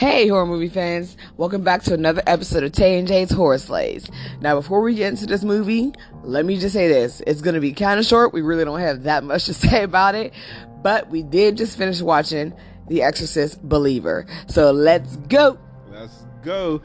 Hey, horror movie fans! Welcome back to another episode of Tay and Jay's Horror Slays. Now, before we get into this movie, let me just say this: it's going to be kind of short. We really don't have that much to say about it, but we did just finish watching The Exorcist Believer. So let's go. Let's go.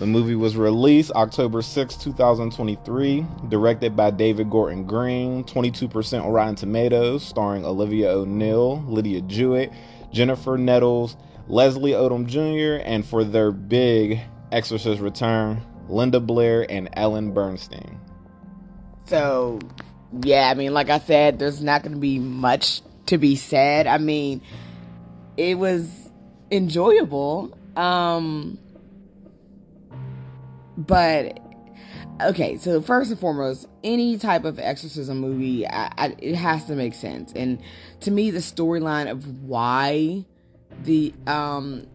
The movie was released October 6, 2023, directed by David Gordon Green, 22% on Rotten Tomatoes, starring Olivia O'Neill, Lidya Jewett, Jennifer Nettles, Leslie Odom Jr., and for their big Exorcist return, Linda Blair and Ellen Burstyn. So, yeah, I mean, like I said, there's not going to be much to be said. I mean, it was enjoyable. Um, but okay, so first and foremost, any type of exorcism movie, I, I, it has to make sense. And to me, the storyline of why the um,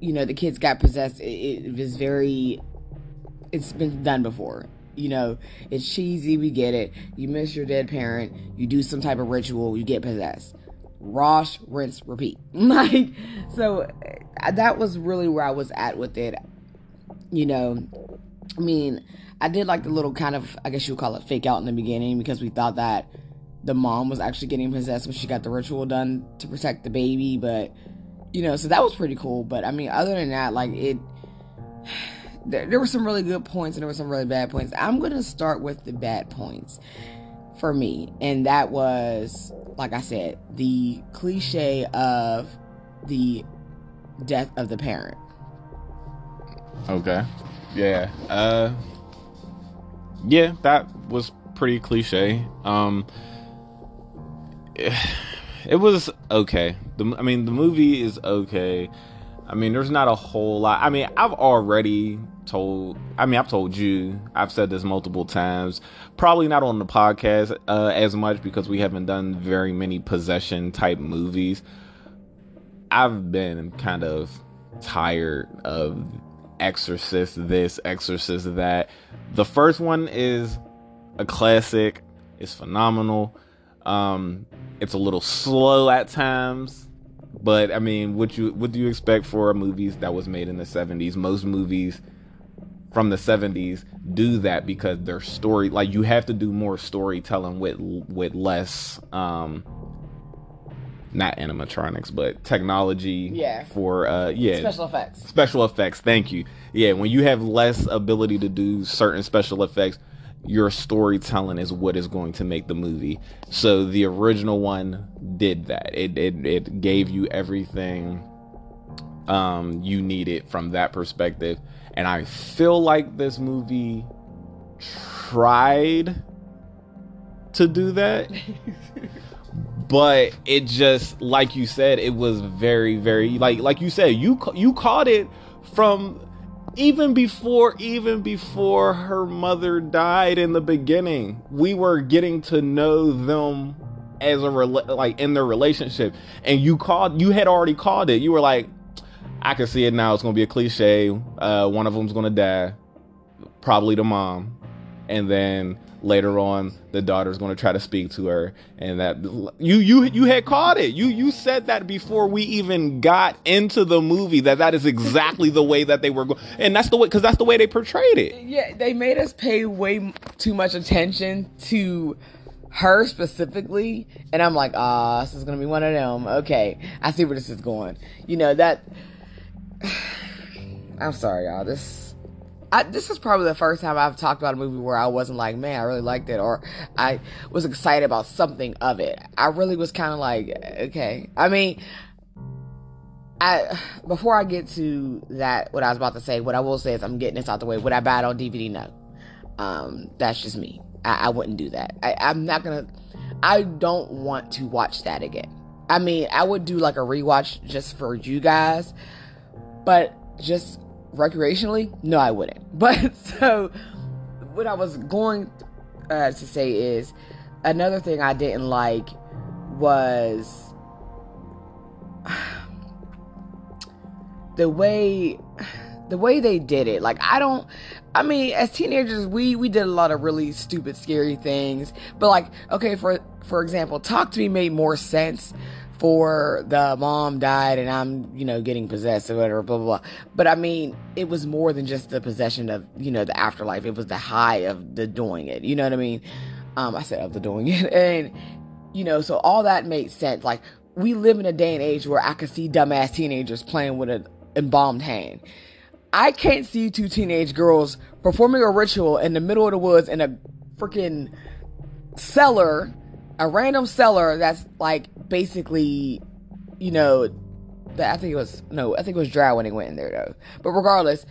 you know, the kids got possessed, it, it was very. It's been done before. You know, it's cheesy. We get it. You miss your dead parent. You do some type of ritual. You get possessed. Wash, rinse, repeat. like so, that was really where I was at with it. You know, I mean, I did like the little kind of, I guess you would call it fake out in the beginning because we thought that the mom was actually getting possessed when she got the ritual done to protect the baby, but you know, so that was pretty cool. But I mean, other than that, like it, there, there were some really good points and there were some really bad points. I'm gonna start with the bad points for me, and that was, like I said, the cliche of the death of the parent. Okay. Yeah. Uh Yeah, that was pretty cliche. Um it, was okay. The I mean, the movie is okay. I mean, there's not a whole lot. I mean, I've already told I mean, I've told you. I've said this multiple times. Probably not on the podcast uh, as much because we haven't done very many possession type movies. I've been kind of tired of Exorcist this, Exorcist that. The first one is a classic. It's phenomenal. Um, it's a little slow at times, but I mean, what you what do you expect for a movie that was made in the '70s? Most movies from the 70s do that because their story like you have to do more storytelling with with less um not animatronics, but technology Yeah. for uh yeah Special effects. special effects. Thank you. Yeah, when you have less ability to do certain special effects, your storytelling is what is going to make the movie. So the original one did that. It it, it gave you everything um you needed from that perspective. And I feel like this movie tried to do that but it just like you said it was very very like like you said you you caught it from even before even before her mother died in the beginning we were getting to know them as a like in their relationship. And you called you had already called it. You were like i can see it now. It's gonna be a cliche. Uh one of them's gonna die. Probably the mom. And then later on the daughter's going to try to speak to her and that you you you had caught it you you said that before we even got into the movie that that is exactly the way that they were going and that's the way because that's the way they portrayed it Yeah, they made us pay way too much attention to her specifically, and I'm like, ah, this is gonna be one of them. Okay, I see where this is going. You know that. I'm sorry, y'all. This. I, this is probably the first time I've talked about a movie where I wasn't like, man, I really liked it, or I was excited about something of it. I really was kind of like, okay. I mean, I before I get to that, what I was about to say, what I will say is I'm getting this out the way. Would I buy it on DVD? No. Um, that's just me. I, I wouldn't do that. I, I'm not gonna. I don't want to watch that again. I mean, I would do like a rewatch just for you guys, but just recreationally, no, I wouldn't. But so, what I was going uh, to say is another thing I didn't like was the way the way they did it like i don't i mean as teenagers we we did a lot of really stupid scary things but like okay for for example talk to me made more sense before the mom died and I'm, you know, getting possessed or whatever, blah, blah, blah. But I mean, it was more than just the possession of, you know, the afterlife. It was the high of the doing it. You know what I mean? Um, I said of the doing it. And, you know, so all that made sense. Like, we live in a day and age where I could see dumbass teenagers playing with an embalmed hand. I can't see two teenage girls performing a ritual in the middle of the woods in a freaking cellar, a random cellar that's like basically, you know, I think it was no, I think it was dry when he went in there though. But regardless,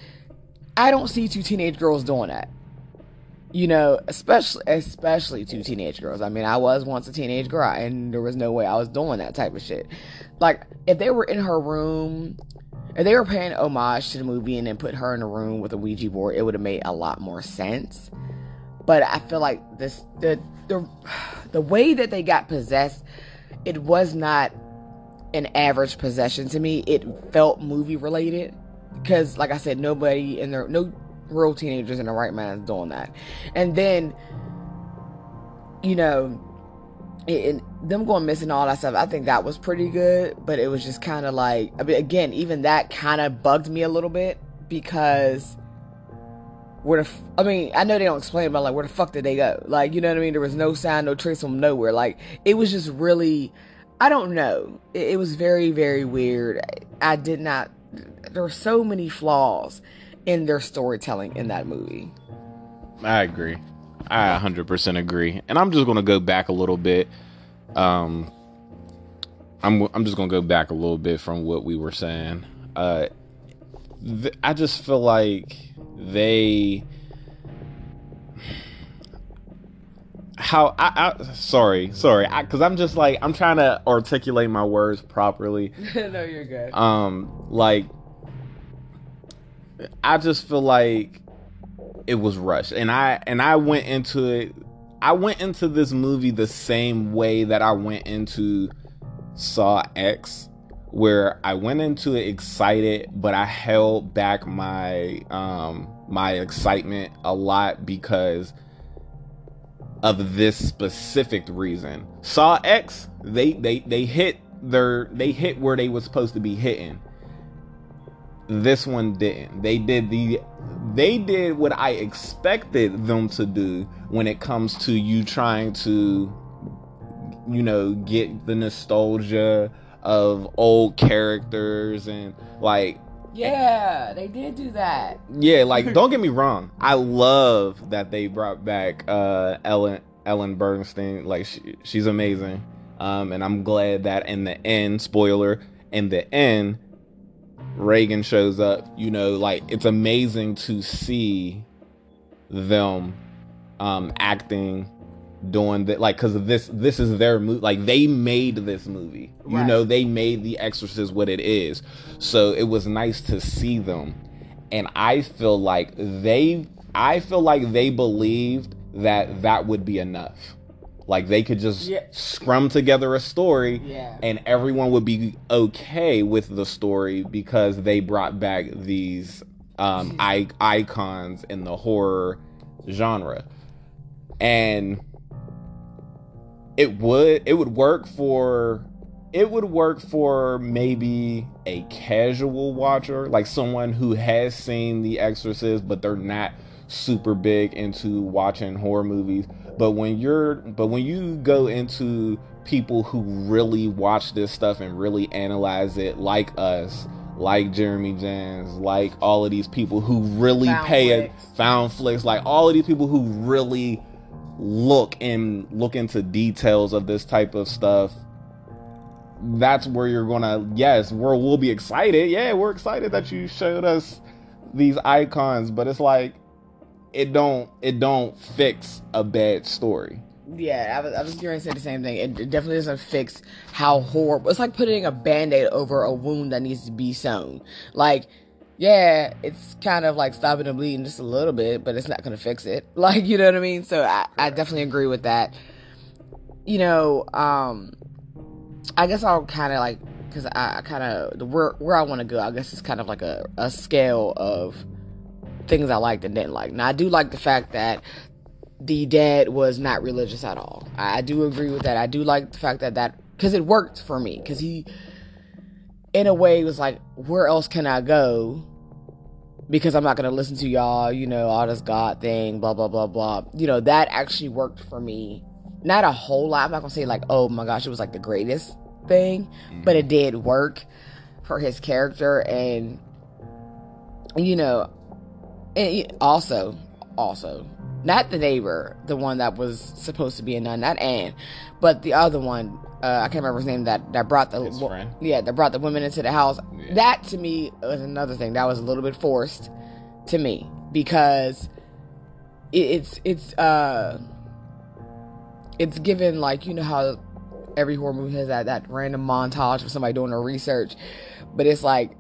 I don't see two teenage girls doing that. You know, especially especially two teenage girls. I mean, I was once a teenage girl, and there was no way I was doing that type of shit. Like, if they were in her room, if they were paying homage to the movie and then put her in a room with a Ouija board, it would have made a lot more sense. But I feel like this the the the way that they got possessed, it was not an average possession to me. It felt movie related because, like I said, nobody in their no real teenagers in the right mind is doing that. And then, you know, and them going missing all that stuff, I think that was pretty good. But it was just kind of like, I mean, again, even that kind of bugged me a little bit because where the, f- I mean, I know they don't explain, but like, where the fuck did they go? Like, you know what I mean? There was no sign, no trace from nowhere. Like, it was just really, I don't know. It, it was very, very weird. I, I did not. There were so many flaws in their storytelling in that movie. I agree. I 100% agree. And I'm just going to go back a little bit. Um I'm I'm just going to go back a little bit from what we were saying. Uh th- I just feel like they how I, I sorry sorry because i'm just like i'm trying to articulate my words properly. No you're good. Um like i just feel like it was rushed. And i and i went into it i went into this movie the same way that i went into saw x where i went into it excited but i held back my um my excitement a lot because of this specific reason. Saw X, they they they hit their they hit where they was supposed to be hitting. This one didn't. They did the they did what I expected them to do when it comes to you trying to you know get the nostalgia of old characters and like yeah, they did do that. Yeah, like don't get me wrong. I love that they brought back uh Ellen Ellen Burstyn. Like she, she's amazing. Um and I'm glad that in the end, spoiler, in the end Regan shows up. You know, like it's amazing to see them um acting doing that like because this this is their movie like they made this movie. You know they made the exorcist what it is. So it was nice to see them. And i feel like they i feel like they believed that that would be enough. Like they could just Yeah. scrum together a story Yeah. and everyone would be okay with the story because they brought back these um I- icons in the horror genre. And it would it would work for it would work for maybe a casual watcher like someone who has seen the exorcist but they're not super big into watching horror movies. But when you're but when you go into people who really watch this stuff and really analyze it like us like Jeremy Jahns, like all of these people who really Found pay it, Found Flix, like all of these people who really look and look into details of this type of stuff that's where you're gonna yes we're, we'll be excited yeah we're excited that you showed us these icons but it's like it don't it don't fix a bad story Yeah, I was, I was going to say the same thing. It, it definitely doesn't fix how horrible. It's like putting a band aid over a wound that needs to be sewn. Like, yeah, it's kind of like stopping the bleeding just a little bit, but it's not going to fix it. Like, you know what I mean? So I, I definitely agree with that. You know, um, I guess I'll kind of like, because I, I kind of, where, where I want to go, I guess it's kind of like a, a scale of things I liked and didn't like. Now, I do like the fact that the dad was not religious at all. I, I do agree with that. I do like the fact that that because it worked for me. Because he, in a way, was like, where else can I go? Because I'm not gonna listen to y'all, you know, all this God thing, blah blah blah blah. You know, that actually worked for me. Not a whole lot. I'm not gonna say like, oh my gosh, it was like the greatest thing, mm-hmm. but it did work for his character, and you know, and also, also, not the neighbor, the one that was supposed to be a nun, not Anne, but the other one. Uh, I can't remember his name. That that brought the yeah that brought the women into the house. Yeah. That to me was another thing that was a little bit forced to me because it's it's uh it's given like you know how every horror movie has that that random montage of somebody doing their research, but it's like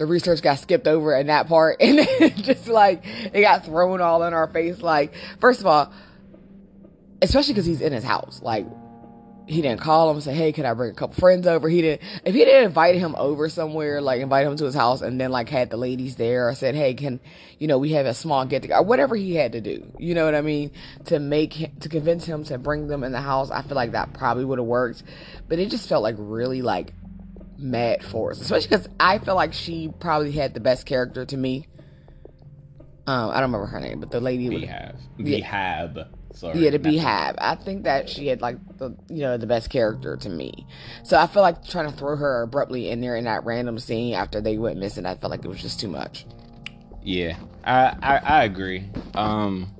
the research got skipped over in that part and it just like it got thrown all in our face like first of all especially because he's in his house like he didn't call him and say hey can i bring a couple friends over? He didn't if he didn't invite him over somewhere like invite him to his house and then like had the ladies there or said hey can you know we have a small get together whatever he had to do you know what i mean to make him to convince him to bring them in the house i feel like that probably would have worked but it just felt like really like mad for us, especially because I feel like she probably had the best character to me. Um, I don't remember her name, but the lady Behab. Behab. Sorry. Yeah, the Behab. I think that she had like the you know the best character to me. So I feel like trying to throw her abruptly in there in that random scene after they went missing. I felt like it was just too much. Yeah, I I, I agree. Um,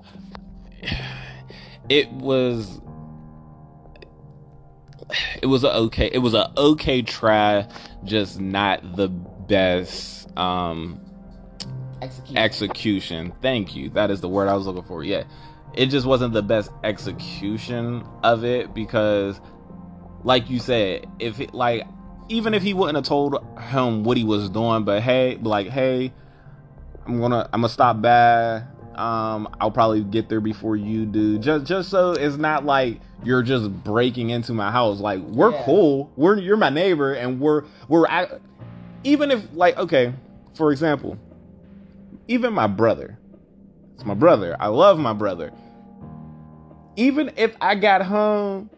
it was it was a okay it was a okay try just not the best um execution. execution. Thank you. That is the word i was looking for. Yeah. It just wasn't the best execution of it because like you said if it like even if he wouldn't have told him what he was doing but hey like hey i'm gonna i'm gonna stop by um, I'll probably get there before you do. Just just so it's not like you're just breaking into my house. Like we're yeah. cool. We're you're my neighbor, and we're we're at, even if like okay, for example, even my brother. It's my brother. I love my brother. Even if I got home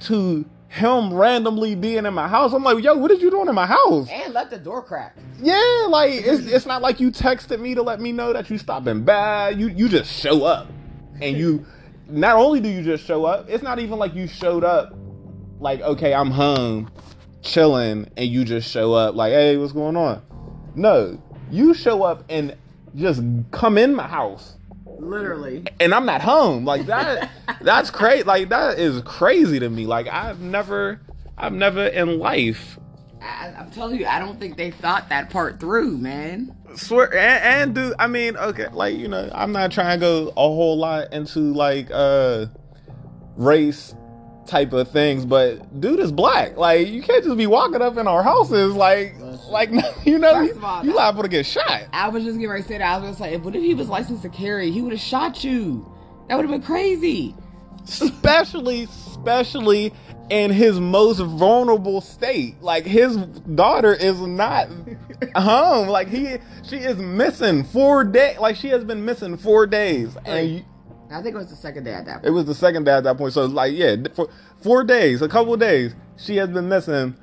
to him randomly being in my house. I'm like, yo, what are you doing in my house? And let the door crack. Yeah, like it's it's not like you texted me to let me know that you stopping by. You you just show up, and you not only do you just show up, it's not even like you showed up. Like okay, I'm home, chilling, and you just show up. Like hey, what's going on? No, you show up and just come in my house Literally. And I'm not home. Like that that's crazy. Like that is crazy to me. Like I've never I've never in life I, am telling you, I don't think they thought that part through, man. Swear and, and do I mean okay, like you know, I'm not trying to go a whole lot into like uh race type of things, but dude is black. Like you can't just be walking up in our houses like like you know you, all, you liable to get shot. I was just getting ready to say that. I was gonna say, what if he was licensed to carry? He would have shot you. That would have been crazy. Especially, especially in his most vulnerable state. Like his daughter is not home. Like he, she is missing four days. Like she has been missing four days, and. You, I think it was the second day at that point. It was the second day at that point. So like, yeah, for four days, a couple days, she has been missing,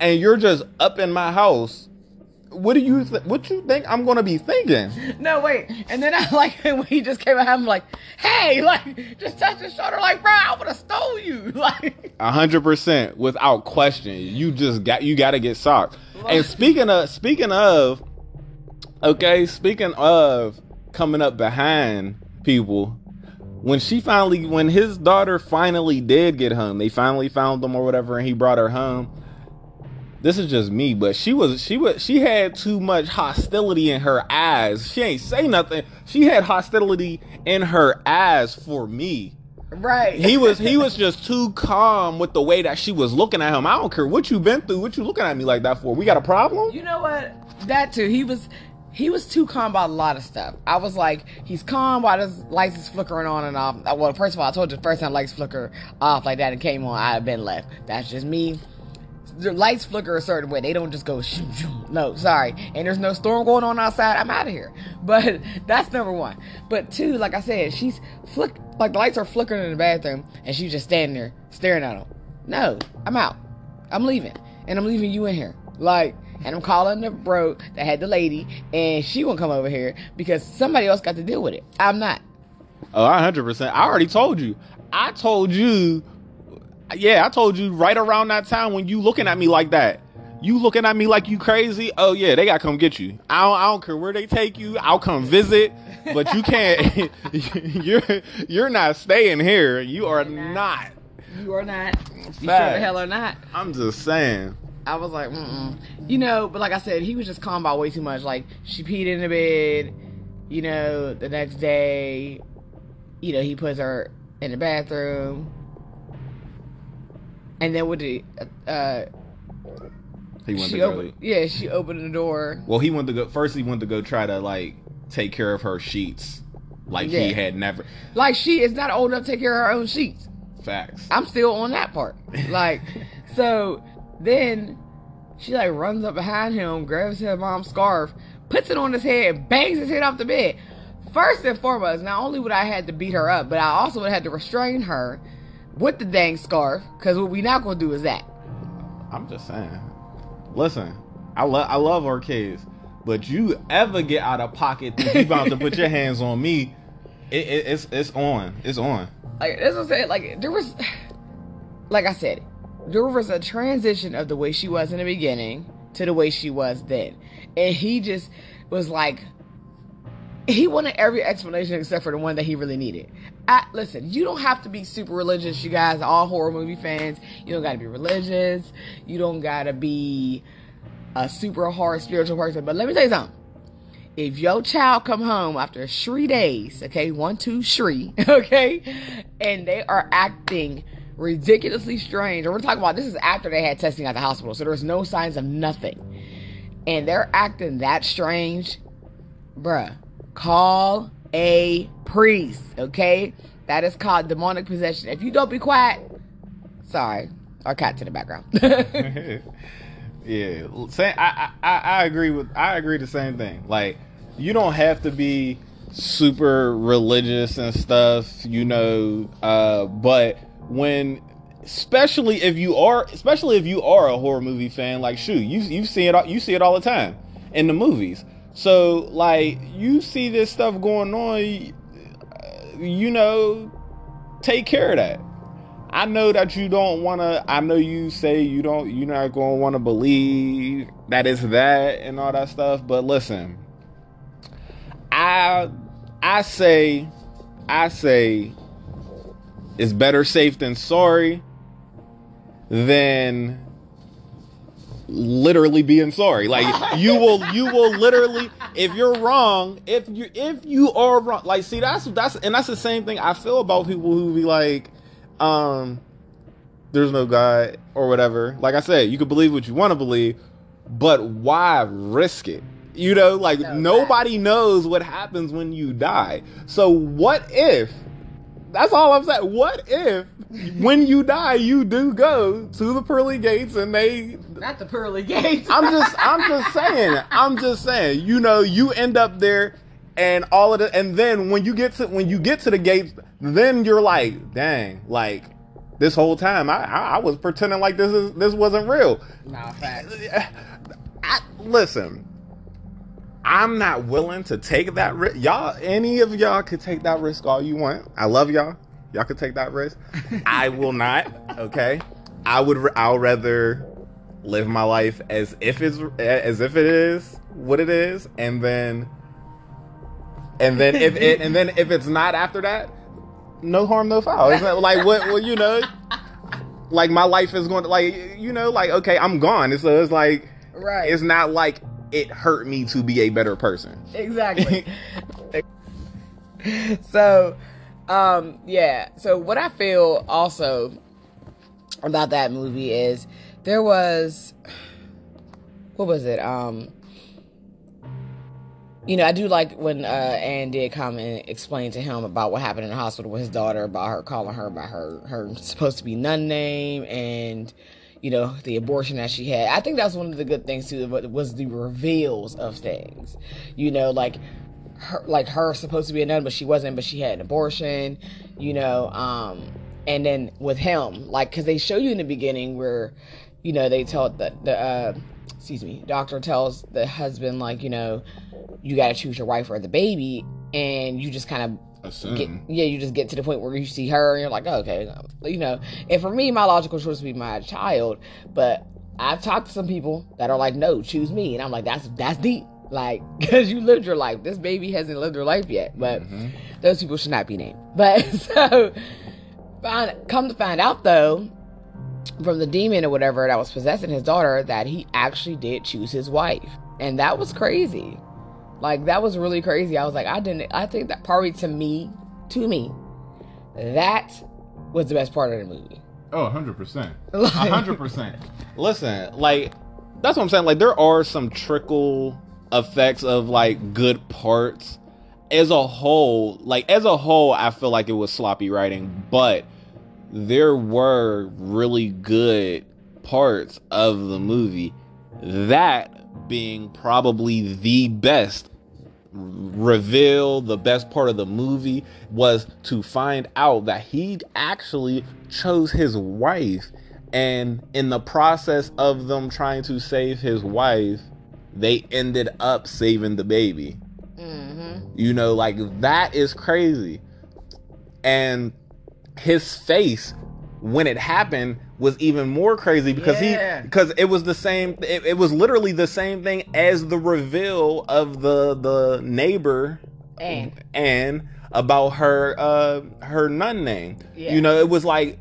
and you're just up in my house. What do you mm. th- what you think I'm gonna be thinking? No, wait. And then I like when he just came out, I'm like, hey, like just touch his shoulder, like, bro, I would have stole you, like. A hundred percent, without question. You just got you got to get socked. And speaking of speaking of, okay, speaking of coming up behind people, when she finally when his daughter finally did get home they finally found them or whatever and he brought her home. This is just me but she was she was she had too much hostility in her eyes. She ain't say nothing. She had hostility in her eyes for me. Right. He was he was just too calm with the way that she was looking at him. I don't care what you been through what you looking at me like that for. We got a problem? You know what? That too. He was he was too calm about a lot of stuff. I was like, he's calm while his lights is flickering on and off. Uh, well, first of all, I told you the first time lights flicker off like that and came on, I'd have been left. That's just me. The lights flicker a certain way. They don't just go. No, sorry. And there's no storm going on outside. I'm out of here. But that's number one. But two, like I said, she's flick like the lights are flickering in the bathroom and she's just standing there staring at him. no, I'm out. I'm leaving, and I'm leaving you in here. Like, and I'm calling the bro that had the lady, and she won't come over here because somebody else got to deal with it. I'm not. Oh, I hundred percent. I already told you. I told you. Yeah, I told you right around that time when you looking at me like that. You looking at me like you crazy? Oh yeah, they gotta come get you. I don't, I don't care where they take you. I'll come visit, but you can't. you're you're not staying here. You are not. not. You are not. You sure the hell are not. I'm just saying. I was like, mm you know, but like I said, he was just calm about way too much. Like she peed in the bed, you know. The next day, you know, he puts her in the bathroom, and then with the, uh, He went to go. yeah, she opened the door. Well, he went to go first. He went to go try to like take care of her sheets, like he had never. Like she is not old enough to take care of her own sheets. Facts. I'm still on that part. Like, so then she like runs up behind him, grabs his mom's scarf, puts it on his head, and bangs his head off the bed. First and foremost, not only would I have to beat her up, but I also would have to restrain her with the dang scarf, because what we not gonna do is that. I'm just saying. Listen, I love I love our kids, but you ever get out of pocket that you about to put your hands on me, it, it, it's it's on. It's on. Like that's what I'm saying. Like there was, like I said, there was a transition of the way she was in the beginning to the way she was then, and he just was like, he wanted every explanation except for the one that he really needed. I, listen, you don't have to be super religious. You guys, all horror movie fans, you don't got to be religious. You don't got to be a super hard spiritual person. But let me tell you something if your child come home after three days, okay, one, two, three, okay, and they are acting ridiculously strange, or we're talking about this is after they had testing at the hospital, so there's no signs of nothing, and they're acting that strange, bruh, call a priest, okay? That is called demonic possession. If you don't be quiet, sorry, our cat's in the background. yeah, say, I, I I I agree with I agree the same thing. Like you don't have to be super religious and stuff, you know. Uh, but when, especially if you are, especially if you are a horror movie fan, like shoot, you you see it all, you see it all the time in the movies. So like you see this stuff going on, you know, take care of that. I know that you don't want to. I know you say you don't. You're not going to want to believe that it's that and all that stuff. But listen, I I say I say it's better safe than sorry than literally being sorry. Like you will you will literally if you're wrong if you if you are wrong like see that's that's and that's the same thing i feel about people who be like um there's no god or whatever. Like i said you can believe what you want to believe but why risk it? You know like No, nobody knows what happens when you die. So what if that's all i'm saying what if when you die you do go to the pearly gates and they Not the pearly gates. I'm just I'm just saying. I'm just saying. You know, you end up there and all of the and then when you get to when you get to the gates, then you're like, dang, like this whole time I I, I was pretending like this is this wasn't real. Nah, facts. I, listen, I'm not willing to take that risk. Y'all, any of y'all could take that risk all you want. I love y'all. Y'all could take that risk. I will not. Okay. I would. I'll rather live my life as if it's as if it is what it is, and then and then if it and then if it's not after that, no harm, no foul. It's not like what? Well, you know, like my life is going to like you know like okay, I'm gone. So it's like Right. it's not like it hurt me to be a better person. exactly. so, um, yeah. So what I feel also about that movie is there was what was it? Um, you know, I do like when uh, Anne did come and explain to him about what happened in the hospital with his daughter, about her calling her by her her supposed to be nun name, and you know the abortion that she had. I think that's one of the good things too. Was the reveals of things, you know, like her like her supposed to be a nun, but she wasn't, but she had an abortion, you know, um, and then with him, like, because they show you in the beginning where, you know, they tell the the uh, excuse me, doctor tells the husband like, you know, you got to choose your wife or the baby, and you just kind of. Get yeah you just get to the point where you see her and you're like oh, okay you know. And for me my logical choice would be my child but i've talked to some people that are like no choose me. And i'm like that's that's deep. Like because you lived your life. This baby hasn't lived her life yet but Mhm. those people should not be named. But so find, come to find out though from the demon or whatever that was possessing his daughter that he actually did choose his wife. And that was crazy like that was really crazy. I was like, I didn't. I think that probably to me, to me, that was the best part of the movie. Oh, 100%. Like- 100%. Listen, like that's what I'm saying. Like there are some trickle effects of like good parts. As a whole, like as a whole, I feel like it was sloppy writing, but there were really good parts of the movie. That being probably the best reveal, the best part of the movie was to find out that he actually chose his wife. And in the process of them trying to save his wife, they ended up saving the baby. Mm-hmm. You know, like that is crazy. And his face when it happened was even more crazy because Yeah. he because it was the same it, it was literally the same thing as the reveal of the the neighbor And and about her uh her nun name. Yeah. You know, it was like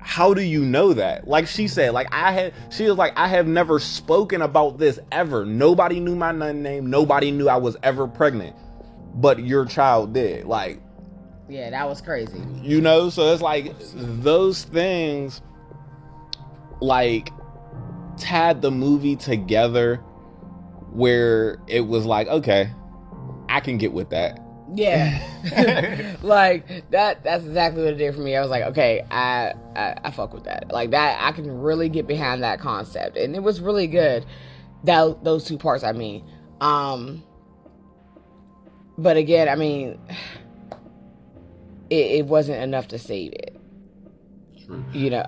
how do you know that? Like she said, like I had she was like, I have never spoken about this ever. Nobody knew my nun name, nobody knew I was ever pregnant. But your child did. Like, yeah, that was crazy. you know, so it's like those things like tied the movie together where it was like, okay, I can get with that. Yeah, like that. That's exactly what it did for me. I was like, okay, I, I I fuck with that. Like that, I can really get behind that concept, and it was really good. That those two parts, I mean, um, but again, I mean, it, it wasn't enough to save it. True. You know,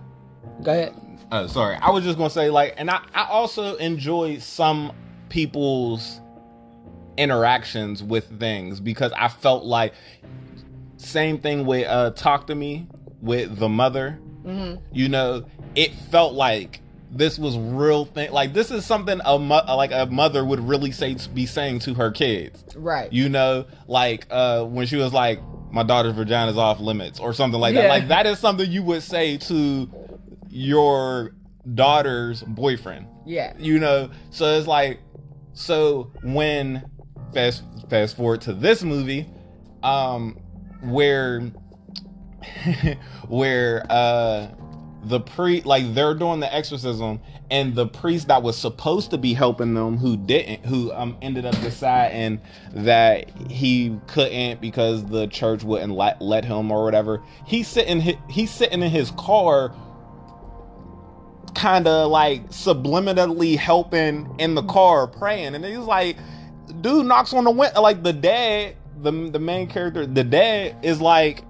go ahead. Uh, sorry, I was just gonna say like, and I, I also enjoy some people's interactions with things because I felt like same thing with uh talk to me with the mother. hmm You know, it felt like this was real thing. Like this is something a mo- like a mother would really say be saying to her kids. Right. You know, like uh when she was like, "My daughter's vagina is off limits" or something like that. Like that is something you would say to your daughter's boyfriend. yeah. You know, so it's like, so when fast fast forward to this movie, um, where where uh the pre like they're doing the exorcism and the priest that was supposed to be helping them who didn't who um ended up deciding that he couldn't because the church wouldn't let, let him or whatever he's sitting he's sitting in his car kind of like subliminally helping in the car praying. And he's like dude knocks on the window like the dad the, the main character the dad is like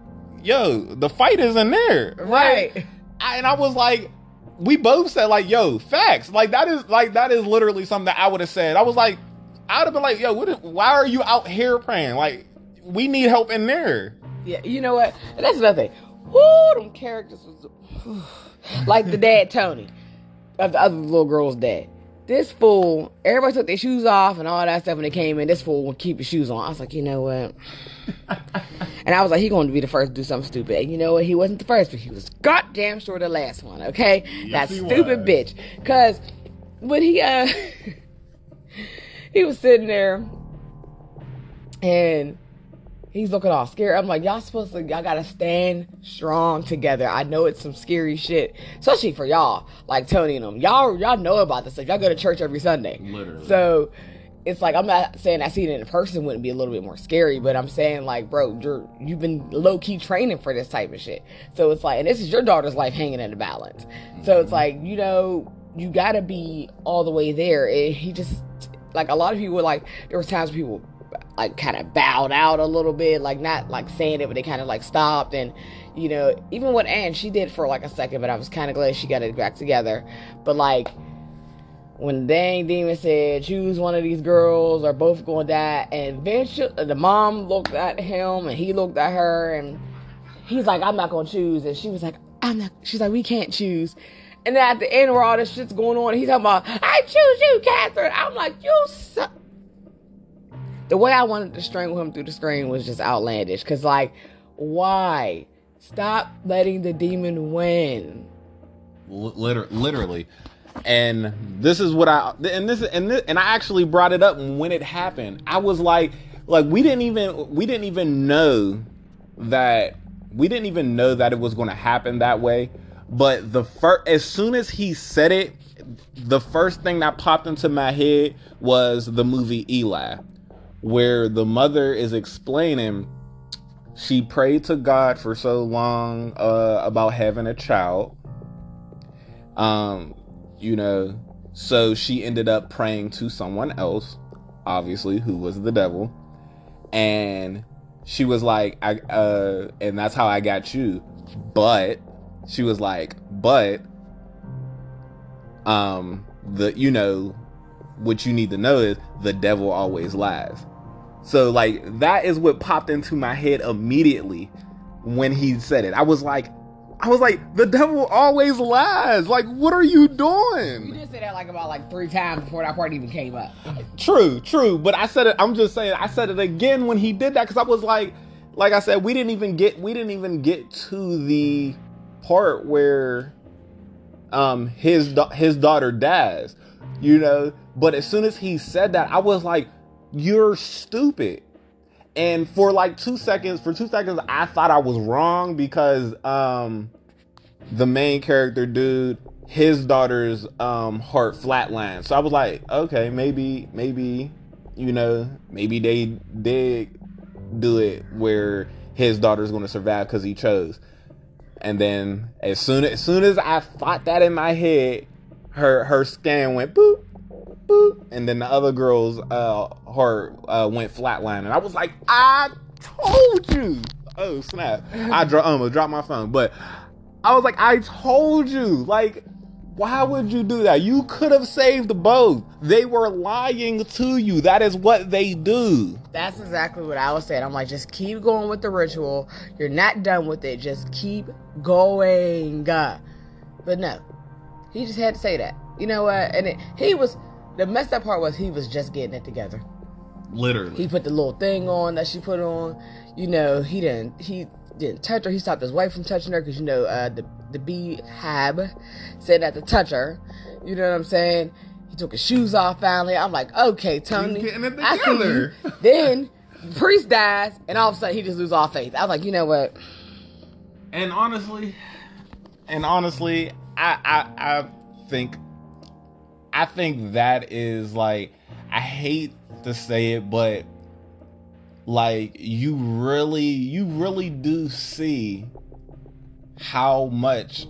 yo the fight is in there. Like, Right. I, and i was like we both said like yo facts. Like that is like that is literally something that i would have said. I was like i would have been like yo what is, why are you out here praying? Like we need help in there. Yeah, you know what? And that's another thing. Whoo, them characters was like the dad Tony, of the other little girl's dad. This fool, everybody took their shoes off and all that stuff when they came in. This fool would keep his shoes on. I was like, you know what? and I was like, he going to be the first to do something stupid. And you know what? He wasn't the first, but he was goddamn sure the last one. Okay, that stupid was. bitch. Cause when he uh he was sitting there and he's looking all scared. I'm like, y'all supposed to, y'all gotta stand strong together. I know it's some scary shit, especially for y'all, like Tony and them. Y'all, y'all know about this stuff. Y'all go to church every Sunday. Literally. So it's like I'm not saying I see it in person wouldn't be a little bit more scary, but I'm saying like, bro, you're you've been low key training for this type of shit. So it's like, and this is your daughter's life hanging in the balance. So it's like, you know, you gotta be all the way there. And he just like a lot of people were like, there was times people like kind of bowed out a little bit, like not like saying it, but they kind of like stopped. And you know, even with Anne, she did for like a second, but I was kind of glad she got it back together. But like when dang demon said choose one of these girls or both going to die and eventually uh, the mom looked at him and he looked at her and he's like i'm not gonna choose and she was like i'm not she's like we can't choose and then at the end where all this shit's going on he's talking about i choose you catherine i'm like you suck the way i wanted to strangle him through the screen was just outlandish. Because like why? Stop letting the demon win. Literally. And this is what i and this and this, and i actually brought it up when it happened. I was like like we didn't even we didn't even know that we didn't even know that it was going to happen that way. But the first as soon as he said it the first thing that popped into my head was the movie eli where the mother is explaining she prayed to god for so long uh, about having a child. Um you know so she ended up praying to someone else obviously who was the devil. And she was like i uh and that's how i got you. But she was like but um the you know what you need to know is the devil always lies so like that is what popped into my head immediately when he said it i was like I was like, the devil always lies. Like, what are you doing? you did say that like about like three times before that part even came up True, true. But I said it. I'm just saying. I said it again when he did that because I was like, like I said, we didn't even get, we didn't even get to the part where, um, his his daughter dies. You know. But as soon as he said that, I was like, you're stupid. And for like two seconds, for two seconds, I thought I was wrong because um the main character dude, his daughter's um heart flatlined. So I was like, okay, maybe, maybe, you know, maybe they did do it where his daughter's gonna survive because he chose. And then as soon as soon as I thought that in my head, her her scan went boop, boop, and then the other girl's uh heart uh, went flatline, and I was like, I told you. Oh snap! I dro- almost dropped my phone, but I was like, I told you. Like, why would you do that? You could have saved both. They were lying to you. That is what they do. That's exactly what I was saying. I'm like, just keep going with the ritual. You're not done with it. Just keep going. But no, he just had to say that. You know what? And it, he was the messed up part was he was just getting it together. Literally. He put the little thing on that she put on. You know, he didn't. He didn't touch her. He stopped his wife from touching her because you know uh, the the Behab said not to touch her. You know what I'm saying? He took his shoes off finally. I'm like, okay, Tony, I see you. then the priest dies, and all of a sudden he just loses all faith. I was like, you know what? And honestly, and honestly, I I I think I think that is like I hate to say it, but like you really you really do see how much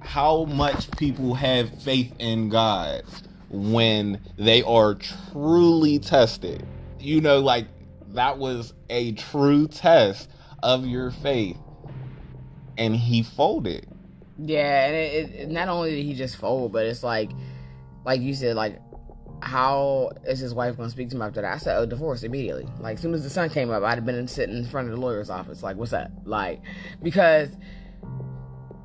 how much people have faith in God when they are truly tested. You know, like that was a true test of your faith and he folded. Yeah, and it, it, not only did he just fold, but it's like, like you said, like how is his wife going to speak to him after that? I said, oh, divorce immediately. Like, as soon as the sun came up, I'd have been sitting in front of the lawyer's office. Like, what's up? Like, because,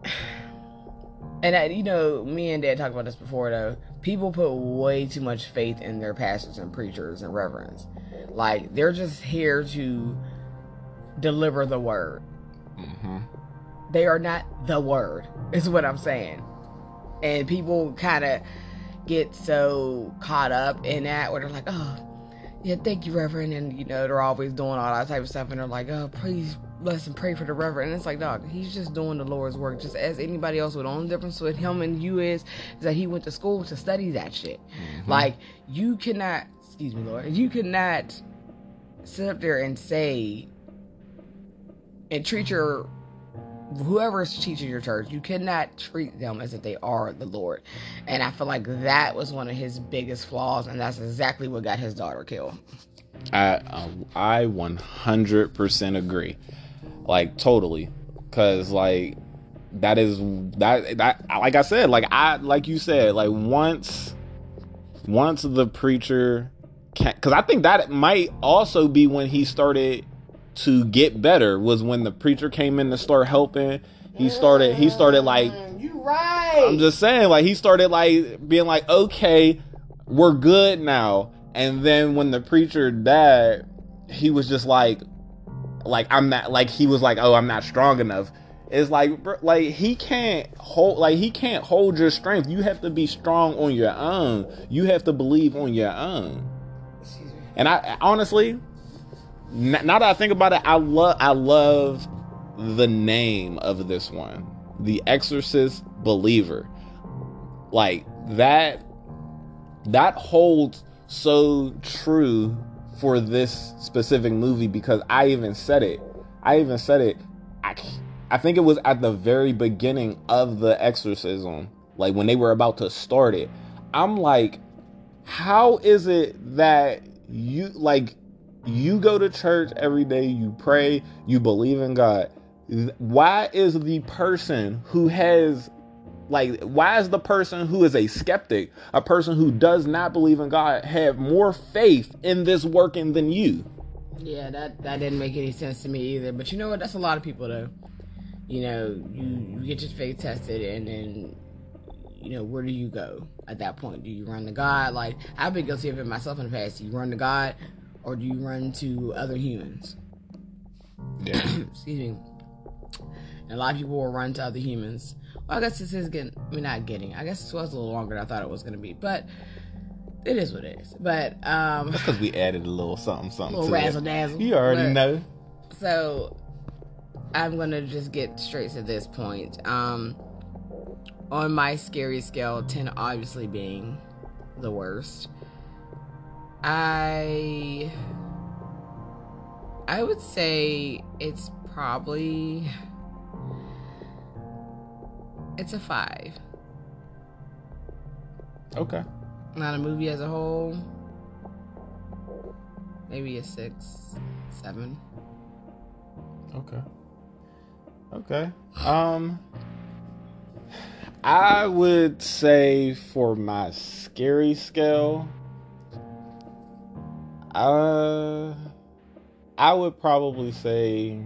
and I, you know, me and Dad talked about this before, though. People put way too much faith in their pastors and preachers and reverends. Like, they're just here to deliver the word. Mm-hmm. They are not the word, is what I'm saying. And people kind of get so caught up in that where they're like, oh, yeah, thank you, Reverend. And, you know, they're always doing all that type of stuff. And they're like, oh, please bless and pray for the Reverend. And it's like, dog, he's just doing the Lord's work just as anybody else would. The only difference with him and you is, is that he went to school to study that shit. Mm-hmm. Like, you cannot, excuse me, Lord, you cannot sit up there and say, and treat your whoever's teaching your church, you cannot treat them as if they are the Lord. And I feel like that was one of his biggest flaws, and that's exactly what got his daughter killed. I uh, I 100% agree. Like totally cuz like that is that that like I said, like I like you said, like once once the preacher cuz I think that might also be when he started to get better was when the preacher came in to start helping. He started he started like mm, you right. I'm just saying, like he started like being like, okay, we're good now. And then when the preacher died, he was just like, like I'm not like he was like, oh, I'm not strong enough. It's like, bro, like he can't hold, like he can't hold your strength. You have to be strong on your own. You have to believe on your own. And I honestly, now that I think about it, I love I love the name of this one, The Exorcist Believer. Like that that holds so true for this specific movie because I even said it. I even said it. I I think it was at the very beginning of the exorcism, like when they were about to start it. I'm like, how is it that you like you go to church every day, you pray, you believe in God. Why is the person who has like why is the person who is a skeptic, a person who does not believe in God have more faith in this working than you? Yeah, that that didn't make any sense to me either. But you know what? That's a lot of people though. You know, you, you get your faith tested, and then you know where do you go at that point? Do you run to God? Like I've been guilty of it myself in the past. You run to God, or do you run to other humans? Yeah. Excuse me. And a lot of people will run to other humans. Well, I guess this is getting. I mean, not getting. I guess this was a little longer than I thought it was going to be, but it is what it is. But um, Because we added a little something, something little to razzle dazzle. You already But- know. So I'm gonna just get straight to this point. Um, on my scary scale, ten obviously being the worst. I I would say it's probably it's a five. Okay. Not a movie as a whole. Maybe a six, seven. Okay. Okay. Um I would say for my scary scale uh I would probably say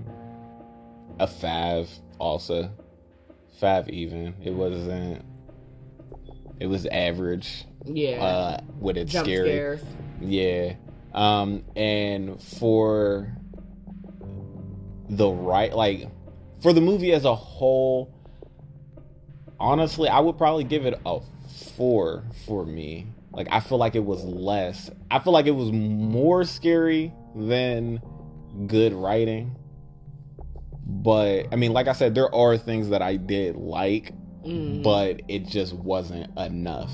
a 5 also. 5 even. It wasn't it was average Yeah. uh with its Jump scary. scares. Yeah. Um and for the right like for the movie as a whole honestly I would probably give it a 4 for me. Like I feel like it was less. I feel like it was more scary than good writing. But I mean like I said there are things that I did like Mm. but it just wasn't enough.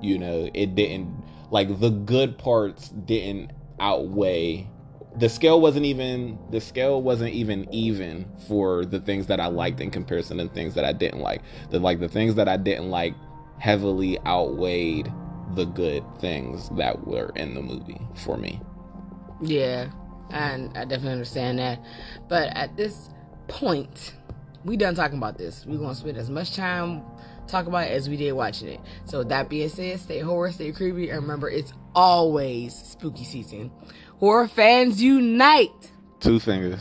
You know, it didn't like the good parts didn't outweigh the scale wasn't even the scale wasn't even even for the things that I liked in comparison to things that I didn't like. The like the things that I didn't like heavily outweighed the good things that were in the movie for me. Yeah, and I definitely understand that. But at this point, we done talking about this. we gonna spend as much time talking about it as we did watching it. So with that being said, stay horror, stay creepy, and remember it's always spooky season. Horror fans unite! Two fingers.